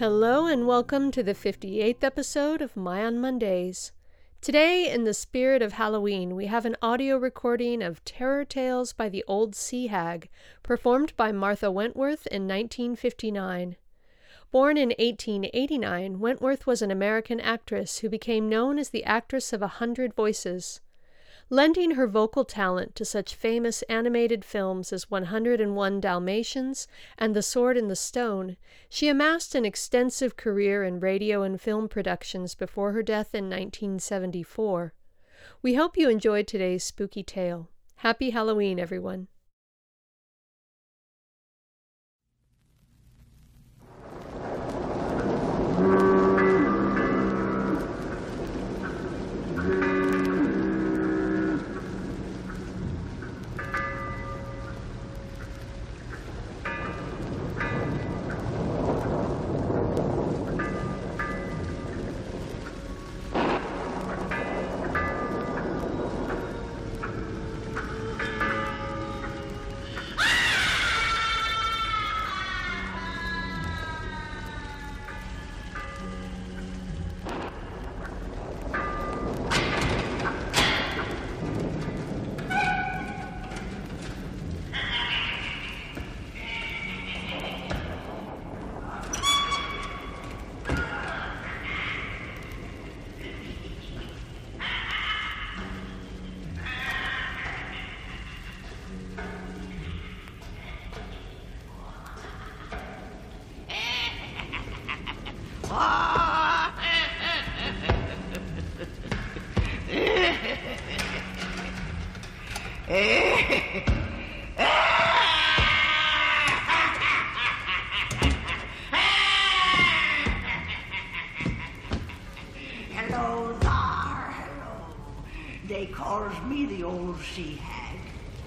Hello, and welcome to the 58th episode of My on Mondays. Today, in the spirit of Halloween, we have an audio recording of Terror Tales by the Old Sea Hag, performed by Martha Wentworth in 1959. Born in 1889, Wentworth was an American actress who became known as the actress of a hundred voices. Lending her vocal talent to such famous animated films as 101 Dalmatians and The Sword in the Stone, she amassed an extensive career in radio and film productions before her death in 1974. We hope you enjoyed today's spooky tale. Happy Halloween, everyone.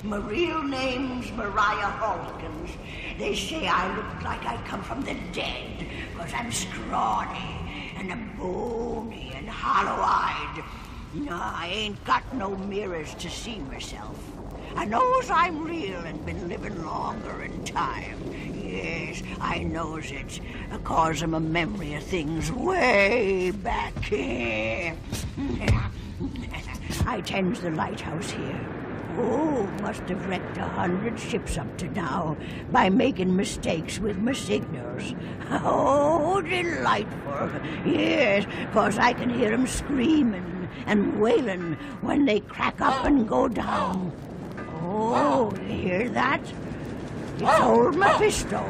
My real name's Mariah Hawkins. They say I look like I come from the dead, cause I'm scrawny and I'm bony and hollow-eyed. No, I ain't got no mirrors to see myself. I knows I'm real and been living longer in time. Yes, I knows it, cause I'm a memory of things way back here. I tends the lighthouse here. Oh, must have wrecked a hundred ships up to now by making mistakes with my signals. Oh, delightful. Yes, 'cause I can hear 'em screaming and wailing when they crack up and go down. Oh, you hear that? It's old Mephisto.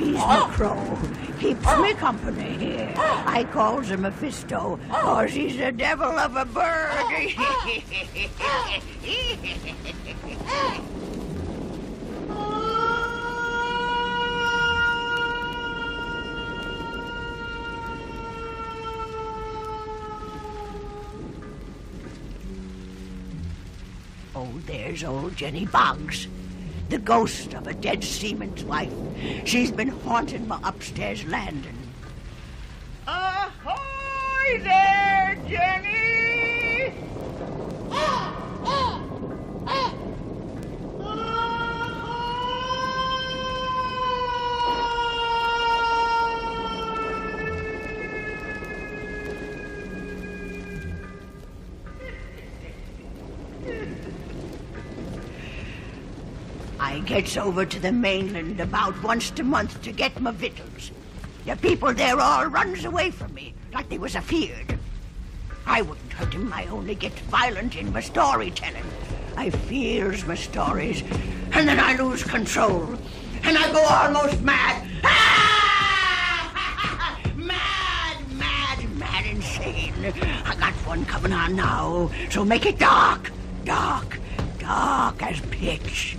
Oh. Oh. Oh. He's the crow. Keeps me company here. I calls him Mephisto, cause he's a devil of a bird. Oh, there's old Jenny Boggs, the ghost of a dead seaman's wife. She's been haunting my upstairs landing. Ahoy there, Jenny! Gets over to the mainland about once a month to get my victuals. The people there all runs away from me like they was afeared. I wouldn't hurt him. I only get violent in my storytelling. I fears my stories, and then I lose control, and I go almost mad. Ah! mad, mad, mad insane. I got one coming on now, so make it dark, dark, dark as pitch.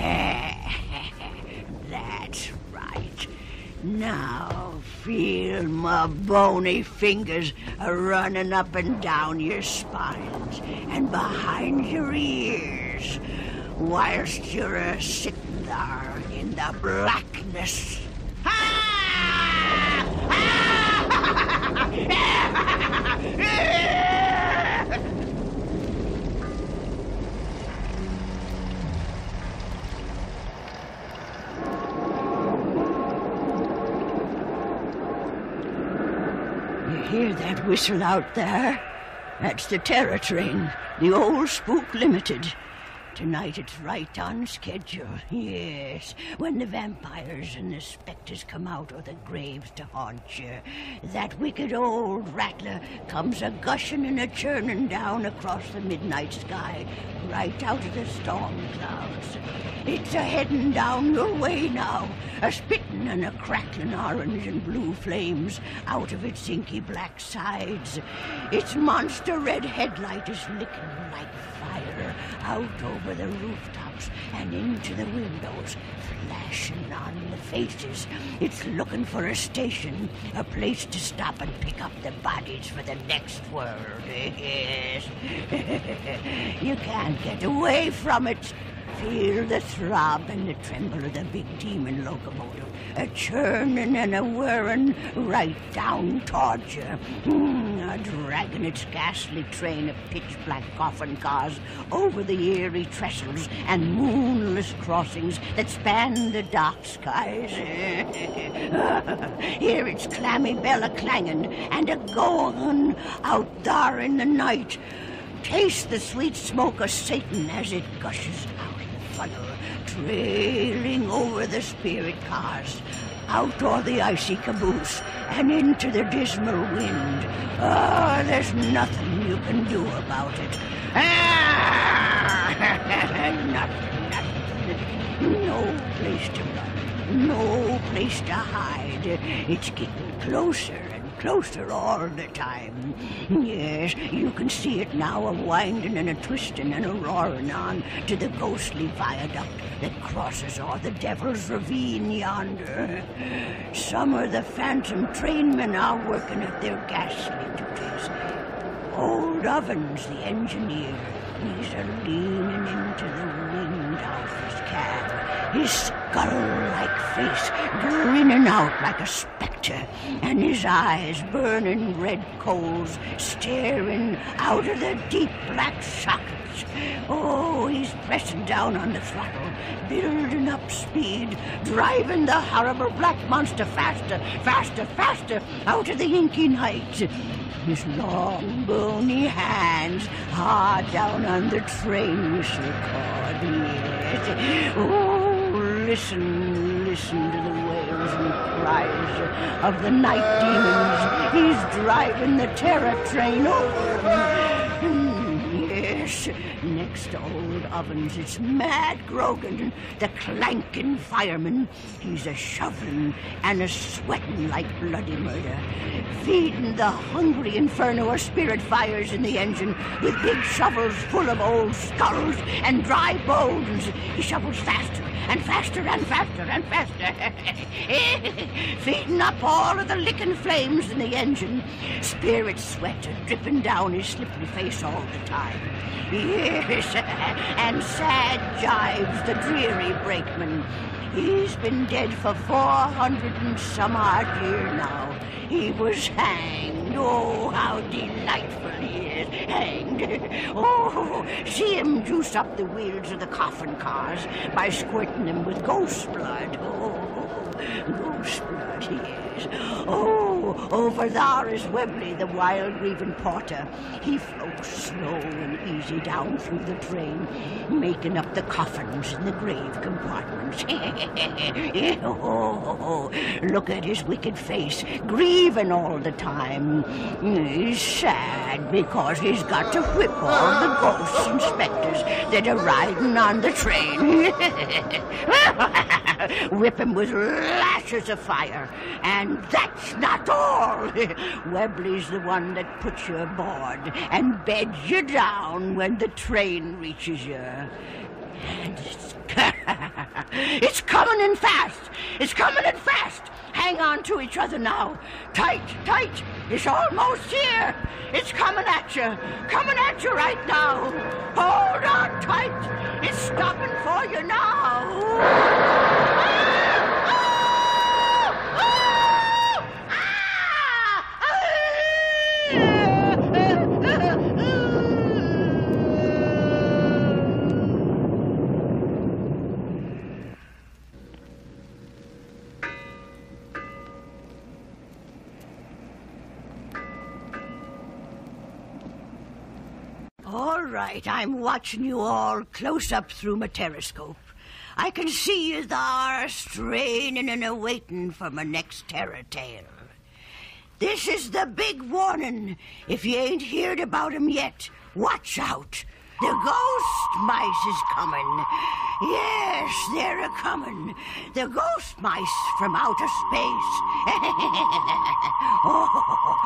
That's right. Now feel my bony fingers a running up and down your spines and behind your ears, whilst you're a sitting there in the blackness. You whistle out there? That's the Terror Train, the old Spook Limited. Tonight it's right on schedule, yes. When the vampires and the spectres come out of the graves to haunt you, that wicked old rattler comes a gushing and a churning down across the midnight sky, right out of the storm clouds. It's a heading down your way now, a spitting and a crackling orange and blue flames out of its inky black sides. Its monster red headlight is licking like fire out over the rooftops and into the windows, flashing on the faces. It's looking for a station, a place to stop and pick up the bodies for the next world. Yes. you can't get away from it. Feel the throb and the tremble of the big demon locomotive, a churning and a whirring right down towards you, Hmm, a dragging its ghastly train of pitch black coffin cars over the eerie trestles and moonless crossings that span the dark skies. Hear its clammy bell a clanging and a going out there in the night. Taste the sweet smoke of Satan as it gushes funnel, trailing over the spirit cars, out o'er the icy caboose, and into the dismal wind. Oh, there's nothing you can do about it. Ah, nothing, nothing. No place to run, no place to hide. It's getting closer closer all the time. Yes, you can see it now a winding and a twisting and a roaring on to the ghostly viaduct that crosses o'er the Devil's Ravine yonder. Some of the phantom trainmen are working at their ghastly duties. Old Ovens, the engineer, he's a leaning into the wind out of his cab, his skull-like face grinning out like a spectre, and his eyes burning red coals staring out of the deep black sockets. Oh, he's pressing down on the throttle, building up speed, driving the horrible black monster faster, faster, faster out of the inky night. His long, bony hands hard down on the train whistle cord. Yes. Oh, listen, listen to the wails and cries of the night demons. He's driving the terror train over. Yes, next to old ovens, it's Mad Grogan, the clanking fireman. He's a shoveling and a sweating like bloody murder, feeding the hungry inferno of spirit fires in the engine with big shovels full of old skulls and dry bones. He shovels faster and faster and faster and faster, feeding up all of the licking flames in the engine. Spirit sweat dripping down his slippery face all the time. Yes, and sad jives the dreary brakeman. He's been dead for four hundred and some odd year now. He was hanged. Oh, how delightful he is. Hanged. Oh, see him juice up the wheels of the coffin cars by squirting them with ghost blood. Oh, ghost blood, yes. Oh, over there is Webley, the wild grieving porter. He floats slow and easy down through the train, making up the coffins in the grave compartments. oh, look at his wicked face, grieving all the time. He's sad because he's got to whip all the ghosts and specters that are riding on the train. whip him with lashes of fire. And that's not all. Webley's the one that puts you aboard and beds you down when the train reaches you. And it's, it's coming in fast. It's coming in fast. Hang on to each other now. Tight, tight. It's almost here. It's coming at you. Coming at you right now. Hold on tight. It's stopping for you now. Right, I'm watching you all close up through my telescope. I can see you there straining and awaiting for my next terror tale. This is the big warning. If you ain't heard about 'em yet, watch out. The ghost mice is coming. Yes, they're a coming. The ghost mice from outer space. oh,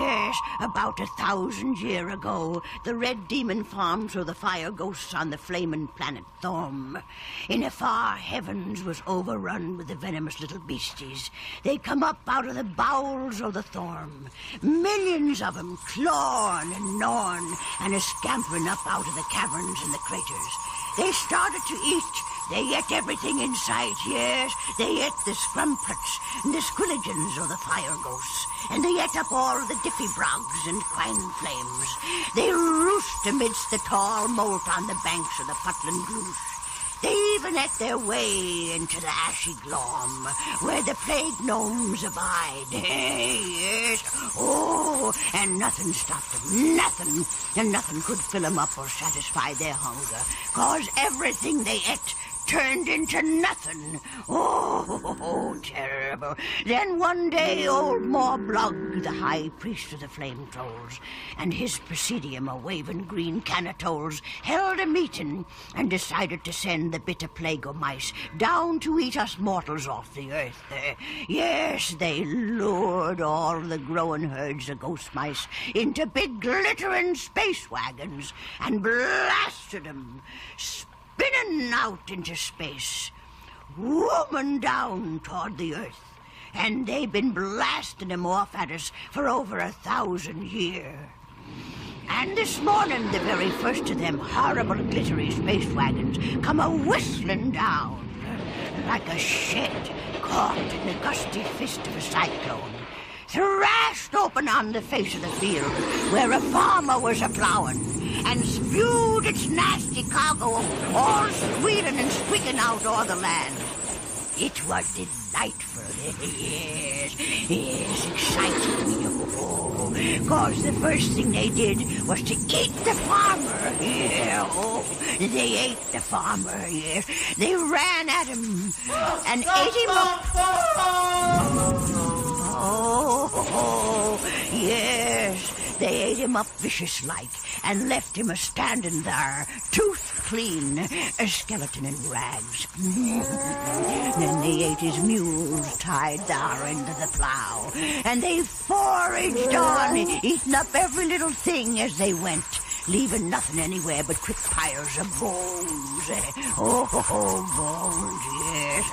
yes, about a thousand year ago, the red demon farmed through the fire ghosts on the flaming planet Thorm. In the far heavens was overrun with the venomous little beasties. They come up out of the bowels of the Thorm. Millions of 'em clawing and gnawing and a scampering up out of the caverns and the craters. They started to eat. They ate everything in sight, yes. They ate the scrumplets and the squilligans of the fire ghosts. And they ate up all the diffybrogs and quine flames. They roost amidst the tall molt on the banks of the Putland Gloosh. They even ate their way into the ashy glom, where the plague gnomes abide. Hey, yes. Oh, and nothing stopped them. Nothing. And nothing could fill 'em up or satisfy their hunger. Cause everything they ate turned into nothing. Oh, terrible. Then one day old Morblug, the high priest of the flame trolls, and his presidium of waving green canatoles held a meeting and decided to send the bitter plague of mice down to eat us mortals off the earth. Uh, yes, they lured all the growing herds of ghost mice into big glittering space wagons and blasted 'em spinning out into space, woman down toward the earth. And they've been blasting 'em off at us for over a thousand years. And this morning, the very first of them horrible glittery space wagons come a whistling down like a shed caught in the gusty fist of a cyclone. Thrashed open on the face of the field where a farmer was a plowing and spewed its nasty cargo of all squealing and squeaking out o'er the land. It was delightful, yes, yes, exciting, oh, cause the first thing they did was to eat the farmer, yeah, oh, they ate the farmer, yes, they ran at him and ate him up. Oh, yes, they ate him up vicious like and left him a standing there, tooth clean, a skeleton in rags. then they ate his mules tied there into the plow, and they foraged on, eating up every little thing as they went leaving nothing anywhere but quick pyres of bones. Oh, bones, yes.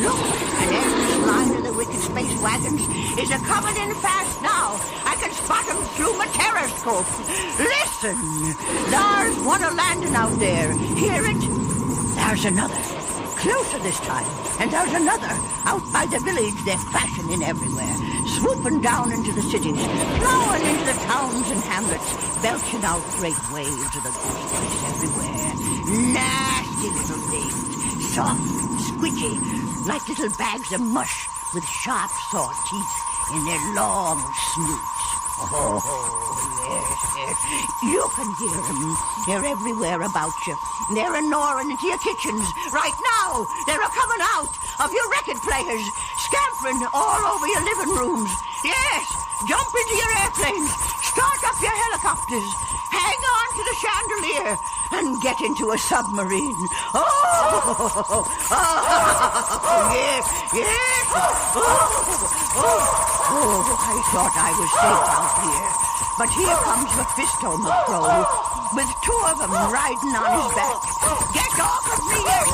Look, an endless line of the wicked space wagons is a coming in fast now. My telescope. Listen, there's one a landing out there. Hear it? There's another. Closer this time. And there's another. Out by the village, they're crashing in everywhere. Swooping down into the cities. Plowing into the towns and hamlets. Belching out great waves of the ghost everywhere. Nasty little things. Soft and squidgy. Like little bags of mush with sharp saw teeth in their long snoots. Oh, yes. You can hear them. They're everywhere about you. They're a gnawing into your kitchens. Right now, they're coming out of your record players, scampering all over your living rooms. Yes, jump into your airplanes, start up your helicopters, hang on to the chandelier, and get into a submarine. Oh, oh, oh yes, yes. Oh, oh, I thought I was safe out here. But here comes Mephisto McCrow, with two of them riding on his back. Get off of me, you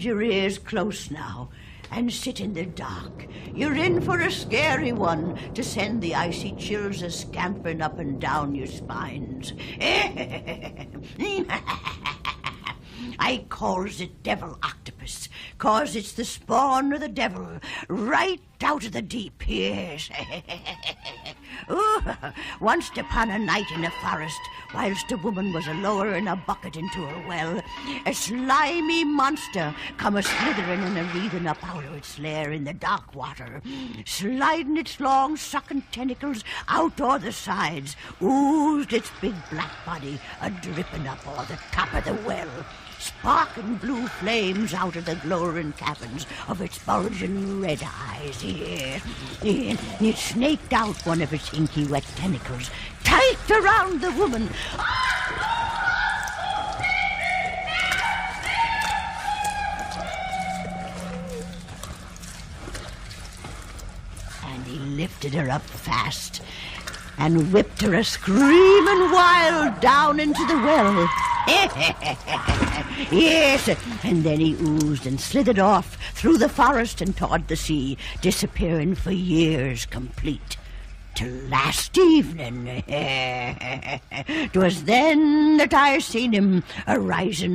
Your ears close now and sit in the dark. You're in for a scary one to send the icy chills a scampering up and down your spines. I calls it devil octopus, cause it's the spawn of the devil, right out of the deep, yes. Ooh, once upon a night in a forest, whilst a woman was a lowering a bucket into a well, a slimy monster come a slithering and a wreathing up out of its lair in the dark water, sliding its long sucking tentacles out o'er the sides, oozed its big black body a dripping up o'er the top of the well sparking blue flames out of the glowering caverns of its bulging red eyes. Here, it snaked out one of its inky wet tentacles tight around the woman. And he lifted her up fast and whipped her a screaming wild down into the well. yes, and then he oozed and slithered off through the forest and toward the sea, disappearing for years complete. Till last evening. 'Twas then that I seen him a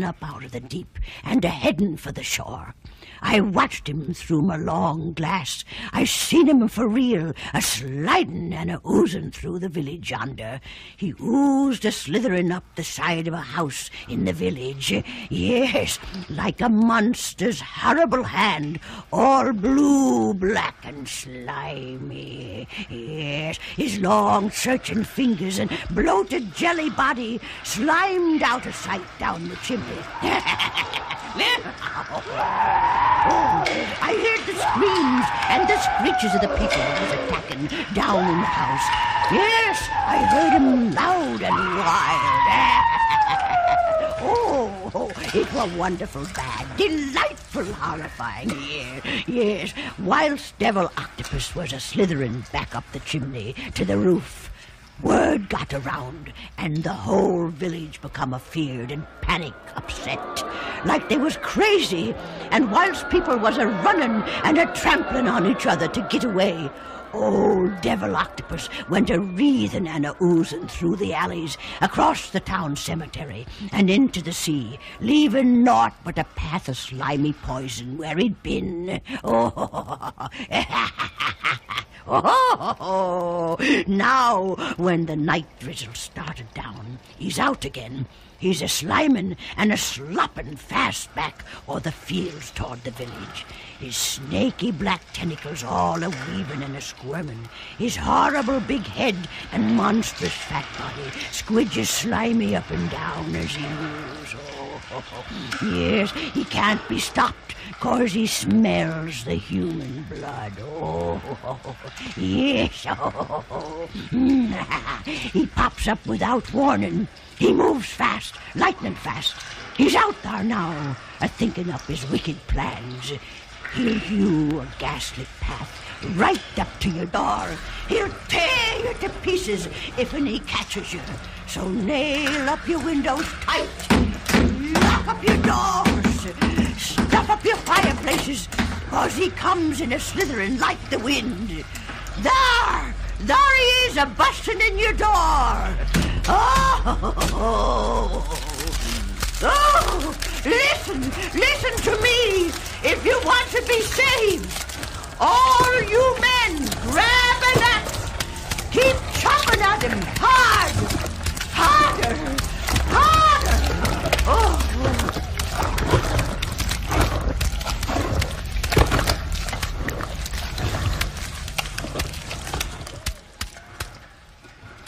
up out of the deep and a heading for the shore. I watched him through my long glass. I seen him for real, a sliding and a oozing through the village yonder. He oozed a slithering up the side of a house in the village. Yes, like a monster's horrible hand, all blue, black, and slimy. Yes, his long, searching fingers and bloated jelly body slimed out of sight down the chimney. I heard the screams and the screeches of the people that was attacking down in the house. Yes, I heard them loud and wild. oh, it was wonderful bad, delightful, horrifying. Yes, yes, whilst Devil Octopus was a slithering back up the chimney to the roof. Word got around, and the whole village become afeared and panic upset, like they was crazy. And whilst people was a running and a trampling on each other to get away, old devil octopus went a wreathing and a oozing through the alleys, across the town cemetery, and into the sea, leaving naught but a path of slimy poison where he'd been. Oh, Oh, now, when the night drizzle started down, he's out again. He's a slimin' and a slopping fast back o'er the fields toward the village. His snaky black tentacles all a weaving and a squirming. His horrible big head and monstrous fat body squidges slimy up and down as he moves. Oh, yes, he can't be stopped, 'cause he smells the human blood. Oh, yes. Oh, he pops up without warning. He moves fast, lightning fast. He's out there now, a thinking up his wicked plans. He'll hew a ghastly path right up to your door. He'll tear you to pieces if he catches you. So nail up your windows tight, lock up your doors, stuff up your fireplaces. cause he comes in a slithering like the wind. There! There he is, a busting in your door! Oh! Oh! Listen, listen to me! If you want to be saved, all you men, grab an axe! Keep chopping at him hard! Harder! Harder! Oh!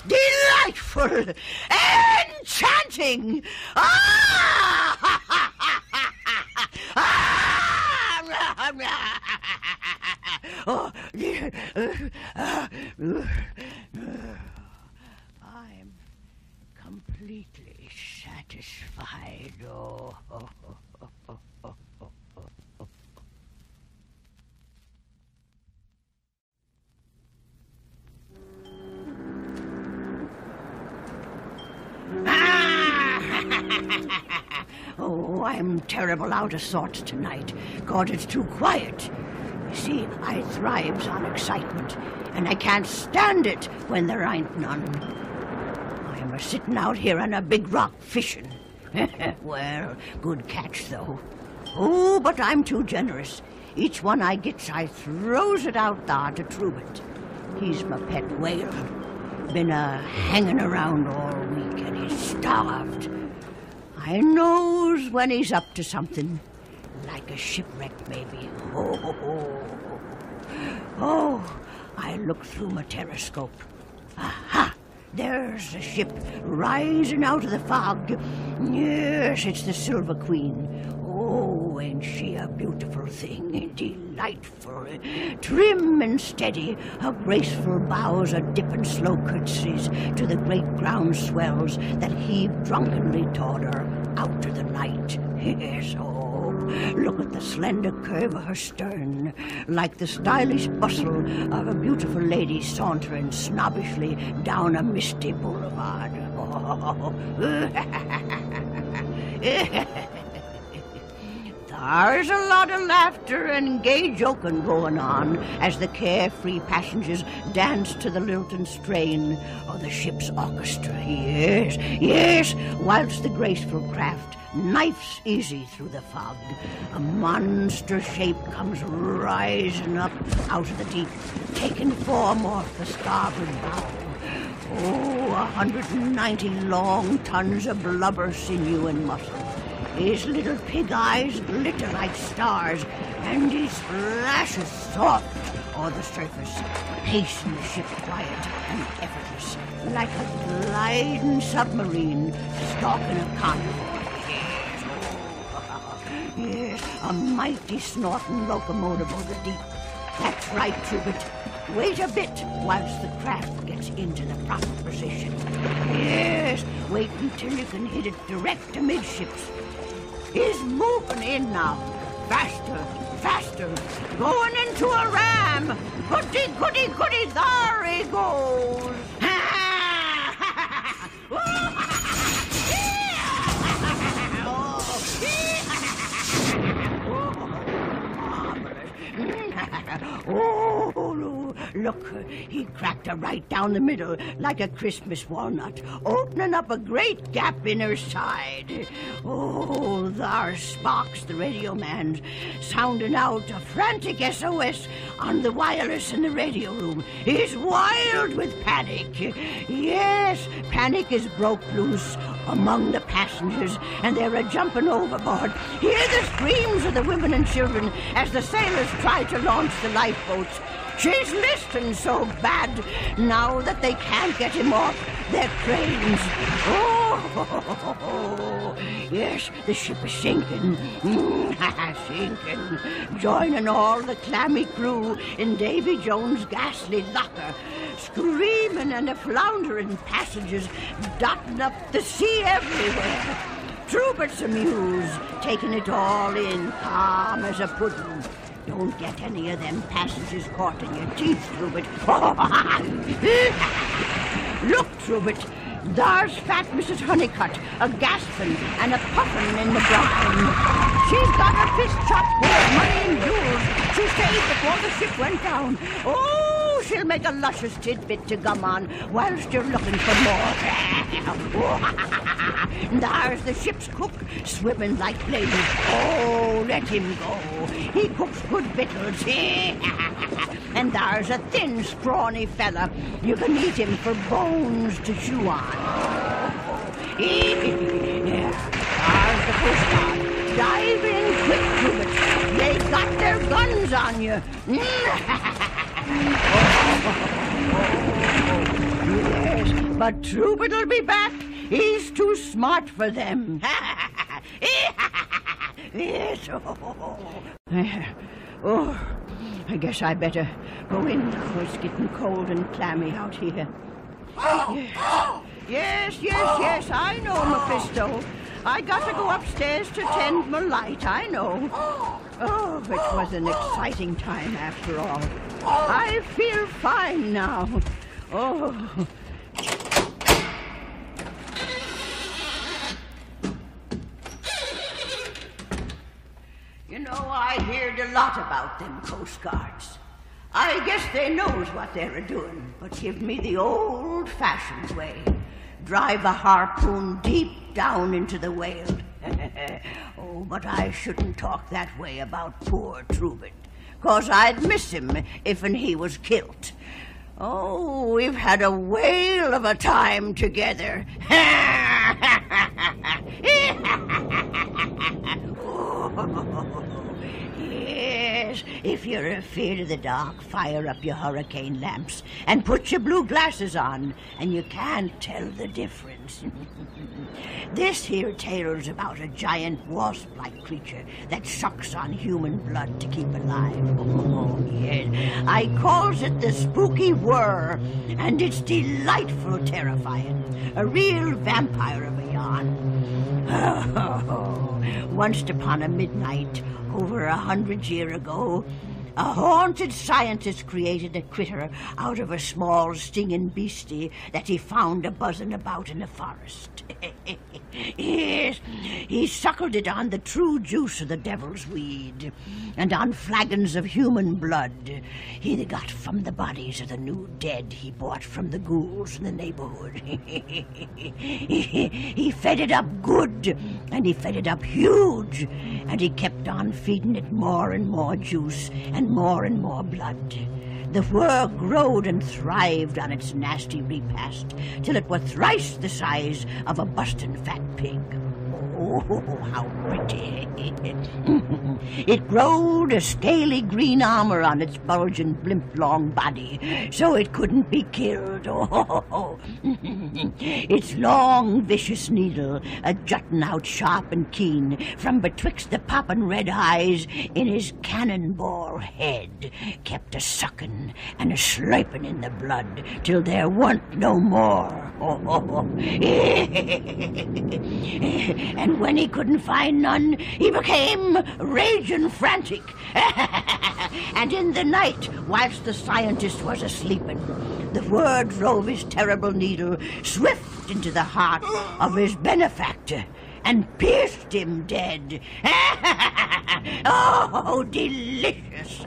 Delightful! Enchanting! Ah! I'm completely satisfied. Oh, terrible out of sorts tonight. God, it's too quiet. You see, I thrives on excitement, and I can't stand it when there ain't none. I'm a sitting out here on a big rock fishing. well, good catch though. Oh, but I'm too generous. Each one I gets, I throws it out there to Trubet. He's my pet whale. Been a hanging around all week, and he's starved. I knows when he's up to something, like a shipwreck, maybe. Oh, oh, oh. oh I look through my telescope. Aha! There's the ship rising out of the fog. Yes, it's the Silver Queen. Oh, ain't she a beautiful thing? Delightful. Trim and steady, her graceful bows are dipping slow curtsies to the great ground swells that heave drunkenly toward her out of the night. Yes, oh, look at the slender curve of her stern, like the stylish bustle of a beautiful lady sauntering snobbishly down a misty boulevard. Oh. There's a lot of laughter and gay joking going on as the carefree passengers dance to the lilting strain of the ship's orchestra. Yes, yes, whilst the graceful craft knifes easy through the fog, a monster shape comes rising up out of the deep, taking form off the starboard bow. Oh, a hundred and ninety long tons of blubber, sinew, and muscle. His little pig eyes glitter like stars, and he splashes soft o'er the surface, pacing the ship quiet and effortless, like a gliding submarine stalking a carnival. Yes, oh, yes, a mighty snorting locomotive over the deep. That's right, Trubet. Wait a bit whilst the craft gets into the proper position. Yes, wait until you can hit it direct amidships. He's moving in now. Faster, faster. Going into a ram. Goody, goody, goody, there he goes. Look, he cracked her right down the middle like a Christmas walnut, opening up a great gap in her side. Oh, there sparks the radio man, sounding out a frantic SOS on the wireless in the radio room. He's wild with panic. Yes, panic is broke loose among the passengers, and they're a jumping overboard. Hear the screams of the women and children as the sailors try to launch the lifeboats. She's listing so bad now that they can't get him off their cranes. Oh, yes, the ship is sinking. sinking. Joining all the clammy crew in Davy Jones' ghastly locker. Screaming and a floundering passengers dotting up the sea everywhere. Trubet's amused, taking it all in, calm as a pudding. Don't get any of them passengers caught in your teeth, Trubet. Look, Trubet, there's fat Mrs. Honeycutt, a gasping and a puffing in the brine. She's got her fist chopped full of money and jewels she saved before the ship went down. Oh, she'll make a luscious tidbit to gum on whilst you're looking for more. There's the ship's cook, swimming like ladies. Oh, let him go. He cooks good victuals. and there's a thin, scrawny fella. You can eat him for bones to chew on. There's the Coast Guard. Dive in quick. They got their guns on you. yes, but Trubet'll be back. He's too smart for them. yes. Oh, I guess I better go in, it's getting cold and clammy out here. Yes, yes, yes, yes I know, Mephisto. I got to go upstairs to tend my light, I know. Oh, it was an exciting time after all. I feel fine now. Oh. You know, I heard a lot about them Coast Guards. I guess they knows what they're doing, but give me the old-fashioned way. Drive a harpoon deep down into the whale. oh, but I shouldn't talk that way about poor Trubet, cause I'd miss him if and he was killed. Oh, we've had a whale of a time together. yes, if you're afraid of the dark, fire up your hurricane lamps and put your blue glasses on, and you can't tell the difference. this here tale's about a giant wasp-like creature that sucks on human blood to keep alive. Oh, yes. I calls it the spooky whir, and it's delightful terrifying. A real vampire of a yarn. Once upon a midnight, over a hundred year ago, a haunted scientist created a critter out of a small stinging beastie that he found a buzzing about in the forest. yes, he suckled it on the true juice of the devil's weed, and on flagons of human blood he got from the bodies of the new dead he bought from the ghouls in the neighborhood. he fed it up good, and he fed it up huge, and he kept on feeding it more and more juice and more and more blood. The whir growed and thrived on its nasty repast till it was thrice the size of a bustin' fat pig. Oh, how pretty. it growed a scaly green armor on its bulging blimp-long body, so it couldn't be killed. Oh, its long, vicious needle, a jutting out sharp and keen from betwixt the poppin' red eyes in his cannonball head, kept a sucking and a slurping in the blood till there wa'n't no more. and when he couldn't find none, he became raging frantic. and in the night, whilst the scientist was asleeping, the word drove his terrible needle swift into the heart of his benefactor and pierced him dead. oh, delicious!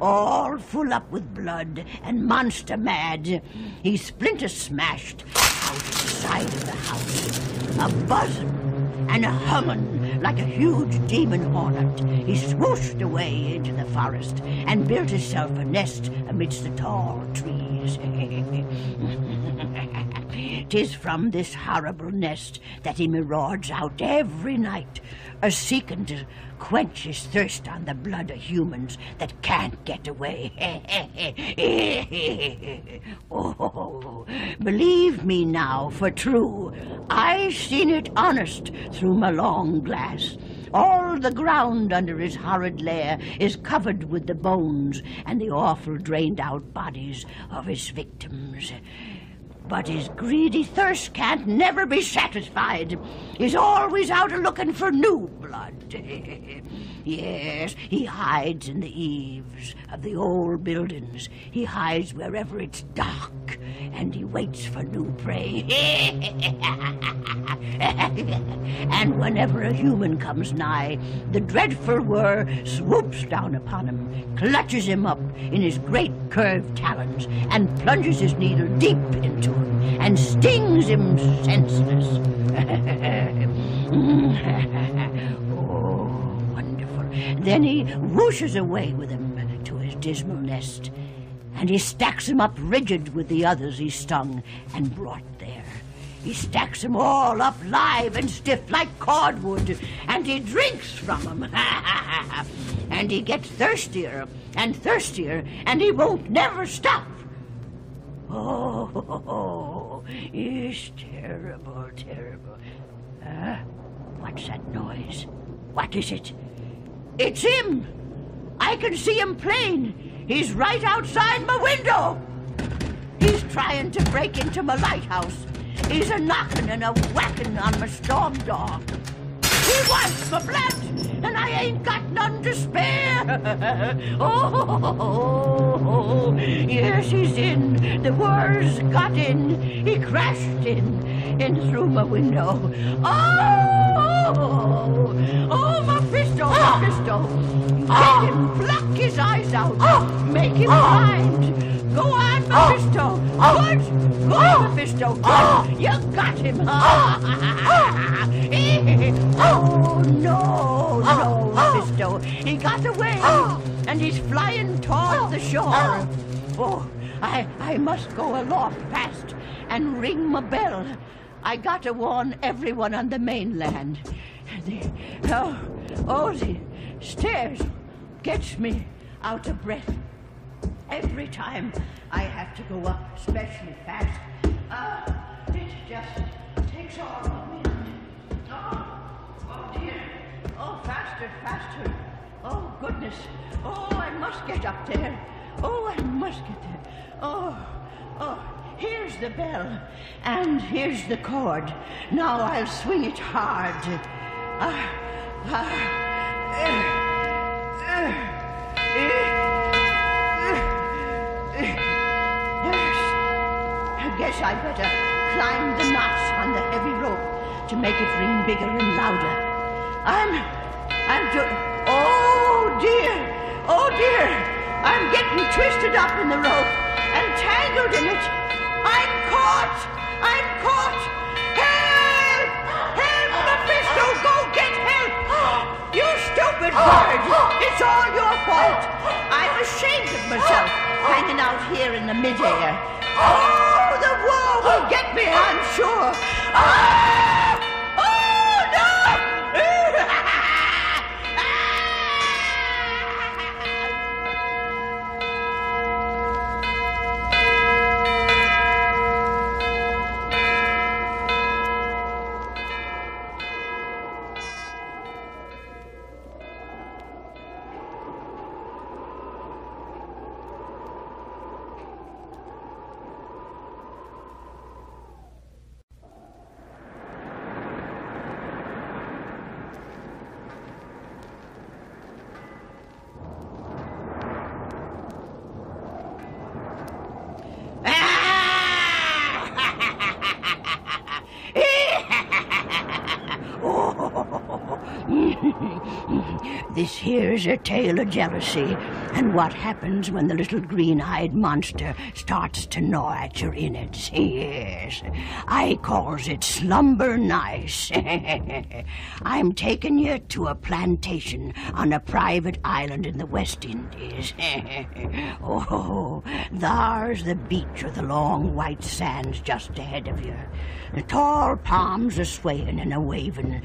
All full up with blood and monster mad, he splinter smashed out of the side of the house, a buzzing and a humming like a huge demon hornet. He swooshed away into the forest and built himself a nest amidst the tall trees. Tis from this horrible nest that he marauds out every night, a seeking to quench his thirst on the blood of humans that can't get away. oh, believe me now, for true, I seen it honest through my long glass. All the ground under his horrid lair is covered with the bones and the awful drained out bodies of his victims. But his greedy thirst can't never be satisfied. He's always out a looking for new blood. yes, he hides in the eaves of the old buildings. He hides wherever it's dark, and he waits for new prey. and whenever a human comes nigh, the dreadful whir swoops down upon him, clutches him up in his great curved talons, and plunges his needle deep into and stings him senseless. oh, wonderful. Then he whooshes away with him to his dismal nest, and he stacks him up rigid with the others he stung and brought there. He stacks them all up live and stiff like cordwood, and he drinks from them. and he gets thirstier and thirstier, and he won't never stop. Oh, he's terrible, terrible. Huh? What's that noise? What is it? It's him! I can see him plain. He's right outside my window. He's trying to break into my lighthouse. He's a knocking and a whacking on my storm door. He wants my blood, and I ain't got none to spare. oh, yes, he's in. The whir's got in. He crashed in, in through my window. Oh, oh, Mephisto, Mephisto. Get him, pluck his eyes out, oh. make him oh. blind. Go on, ah. Mephisto. Ah. Good. Good, ah. Mephisto. Good. You got him. oh, no, no, Mephisto. He got away, and he's flying toward the shore. Oh, I, I must go aloft fast and ring my bell. I gotta warn everyone on the mainland. The, oh, oh, the stairs gets me out of breath. Every time I have to go up, especially fast, uh, it just takes all the wind. Oh, oh dear. Oh, faster, faster. Oh, goodness. Oh, I must get up there. Oh, I must get there. Oh, oh, here's the bell, and here's the cord. Now I'll swing it hard. Ah, ah, uh, uh, uh. I better climb the knots on the heavy rope to make it ring bigger and louder. I'm, I'm do- Oh dear, oh dear, I'm getting twisted up in the rope and tangled in it. I'm caught, I'm caught. Help! Help, Mephisto, go get help! You stupid bird! It's all your fault. I'm ashamed of myself hanging out here in the midair. Oh, the war will get me, I'm sure. Oh, This here's a tale of jealousy and what happens when the little green-eyed monster starts to gnaw at your innards. Yes, I calls it slumber nice. I'm taking you to a plantation on a private island in the West Indies. oh, there's the beach with the long white sands just ahead of you. The tall palms are swaying and a waving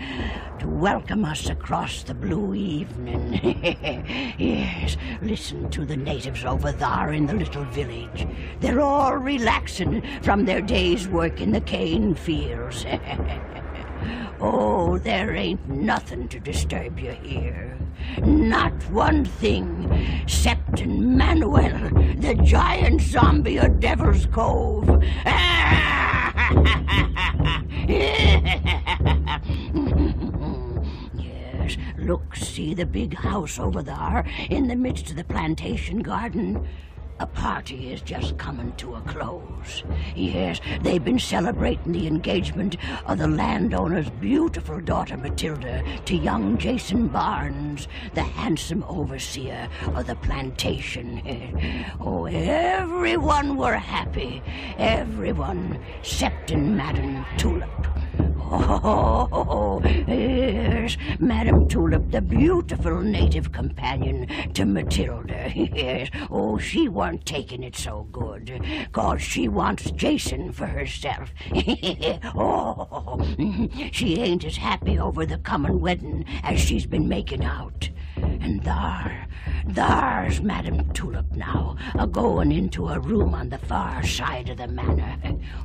to welcome us across the blue evening. yes, listen to the natives over there in the little village. They're all relaxing from their day's work in the cane fields. oh, there ain't nothing to disturb you here. Not one thing, excepting Manuel, the giant zombie of Devil's Cove. look, see the big house over there in the midst of the plantation garden. A party is just coming to a close. Yes, they've been celebrating the engagement of the landowner's beautiful daughter Matilda to young Jason Barnes, the handsome overseer of the plantation. Oh, everyone were happy. Everyone, excepting Madame Tulip. Oh, yes, Madame Tulip, the beautiful native companion to Matilda. Yes, oh, she weren't taking it so good, cause she wants Jason for herself. oh, she ain't as happy over the coming wedding as she's been making out. And thar, thar's Madame Tulip now, a going into a room on the far side of the manor.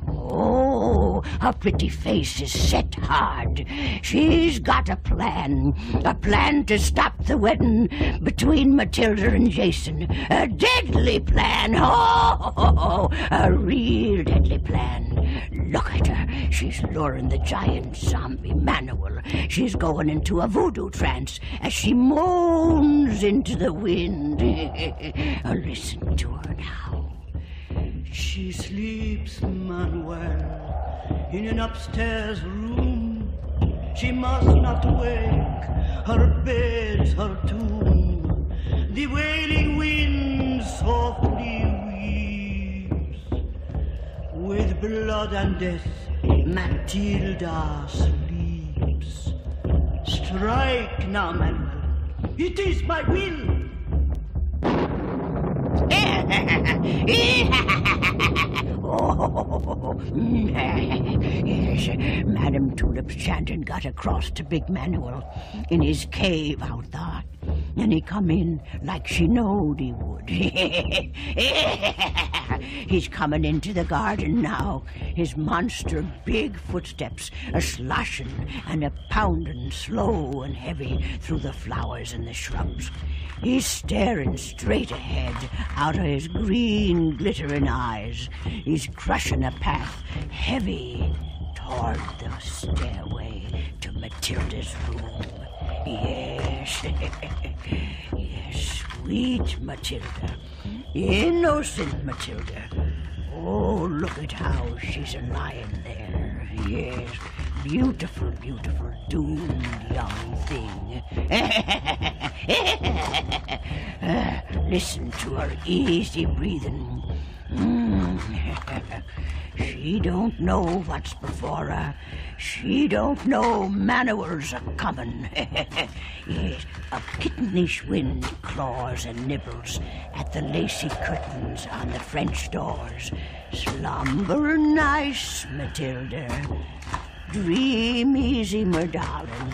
Oh, her pretty face is set hard. She's got a plan, a plan to stop the wedding between Matilda and Jason. A deadly plan. Oh, a real deadly plan. Look at her. She's luring the giant zombie Manuel. She's going into a voodoo trance as she moans into the wind. Listen to her now. She sleeps, Manuel, in an upstairs room. She must not wake, her bed's her tomb. The wailing wind softly weeps. With blood and death, Matilda sleeps. Strike now, Manuel. It is my will. Oh, yes, Madame Tulip's chanting got across to Big Manuel in his cave out there. And he come in like she knowed he would. He's coming into the garden now, his monster big footsteps a sloshing and a pounding slow and heavy through the flowers and the shrubs. He's staring straight ahead out of his green glittering eyes. He's crushing a path heavy toward the stairway to Matilda's room. Yes, yes, sweet Matilda, innocent Matilda. Oh, look at how she's lying there. Yes, beautiful, beautiful, doomed young thing. Uh, listen to her easy breathing. Mm. she don't know what's before her. She don't know Manuel's are comin'. yes, a kittenish wind claws and nibbles at the lacy curtains on the French doors. Slumber nice, Matilda. Dream easy, my darling,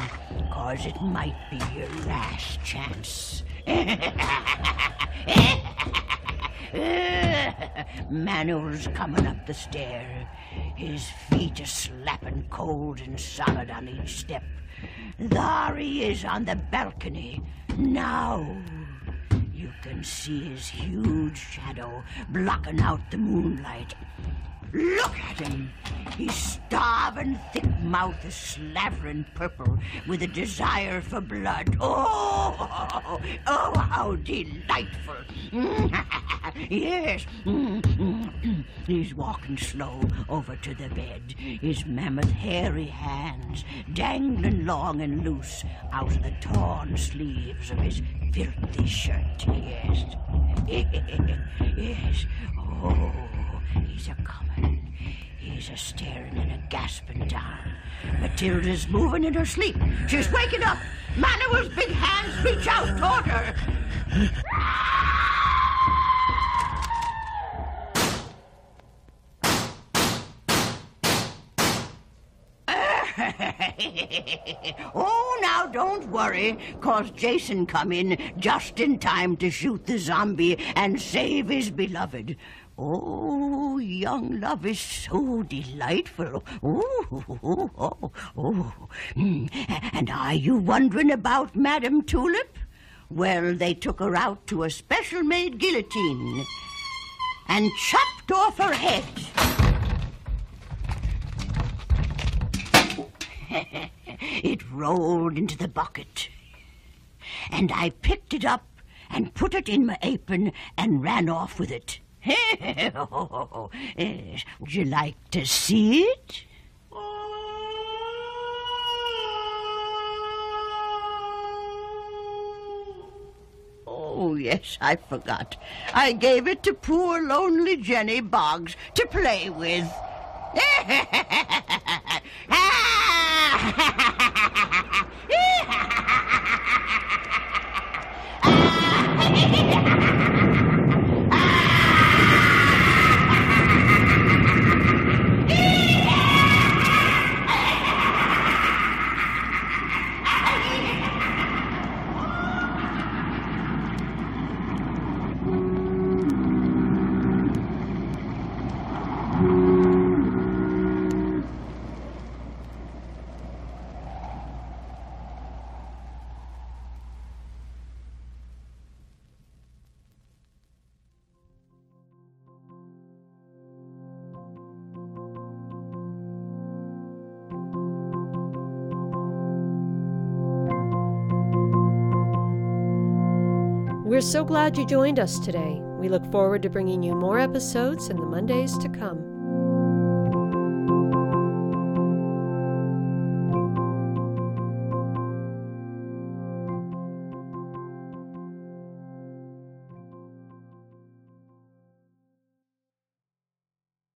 cause it might be your last chance. Manuel's coming up the stair, his feet a slapping cold and solid on each step. There he is on the balcony. Now you can see his huge shadow blocking out the moonlight. Look at him. His starving, thick mouth is slavering purple with a desire for blood. Oh, oh, oh how delightful. yes. He's walking slow over to the bed, his mammoth hairy hands dangling long and loose out of the torn sleeves of his filthy shirt. Yes. yes. Oh. He's a. Staring and a gasping down. Matilda's moving in her sleep. She's waking up. Manuel's big hands reach out toward her. oh, now don't worry, cause Jason come in just in time to shoot the zombie and save his beloved. Oh, young love is so delightful. Oh, oh, oh, oh. And are you wondering about Madame Tulip? Well, they took her out to a special made guillotine and chopped off her head. it rolled into the bucket, and I picked it up and put it in my apron and ran off with it. Would you like to see it? Oh, yes, I forgot. I gave it to poor lonely Jenny Boggs to play with. so glad you joined us today. We look forward to bringing you more episodes in the Mondays to come.